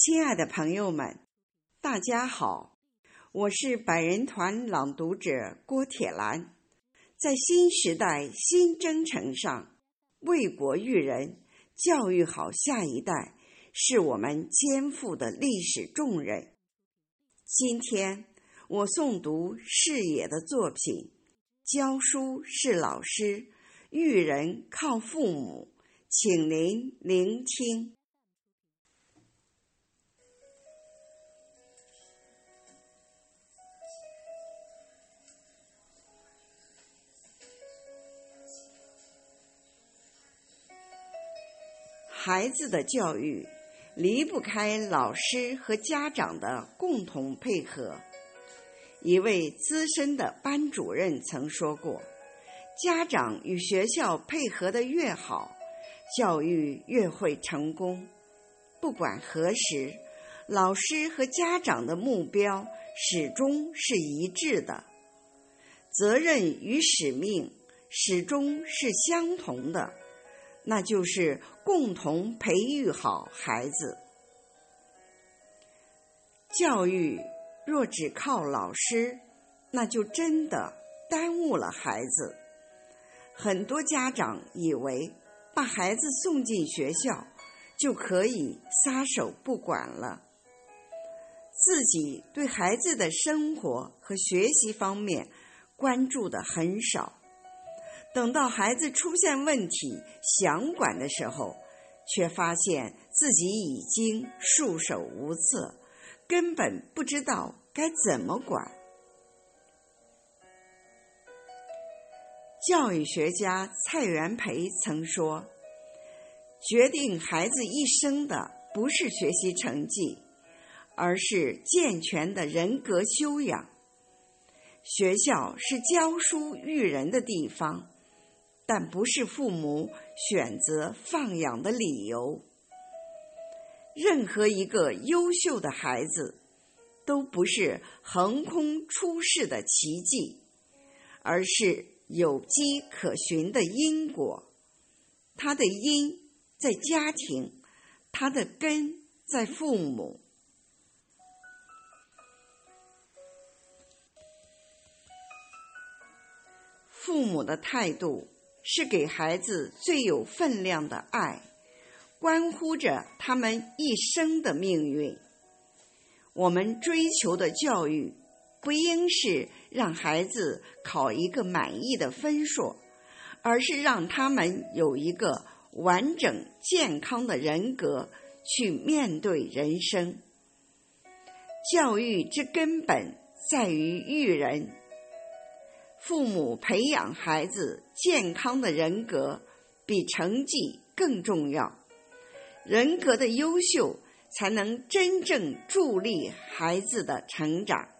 亲爱的朋友们，大家好，我是百人团朗读者郭铁兰。在新时代新征程上，为国育人、教育好下一代，是我们肩负的历史重任。今天我诵读视野的作品：教书是老师，育人靠父母，请您聆听。孩子的教育离不开老师和家长的共同配合。一位资深的班主任曾说过：“家长与学校配合的越好，教育越会成功。不管何时，老师和家长的目标始终是一致的，责任与使命始终是相同的。”那就是共同培育好孩子。教育若只靠老师，那就真的耽误了孩子。很多家长以为把孩子送进学校就可以撒手不管了，自己对孩子的生活和学习方面关注的很少。等到孩子出现问题想管的时候，却发现自己已经束手无策，根本不知道该怎么管。教育学家蔡元培曾说：“决定孩子一生的不是学习成绩，而是健全的人格修养。学校是教书育人的地方。”但不是父母选择放养的理由。任何一个优秀的孩子，都不是横空出世的奇迹，而是有迹可循的因果。他的因在家庭，他的根在父母。父母的态度。是给孩子最有分量的爱，关乎着他们一生的命运。我们追求的教育，不应是让孩子考一个满意的分数，而是让他们有一个完整健康的人格去面对人生。教育之根本在于育人。父母培养孩子健康的人格，比成绩更重要。人格的优秀，才能真正助力孩子的成长。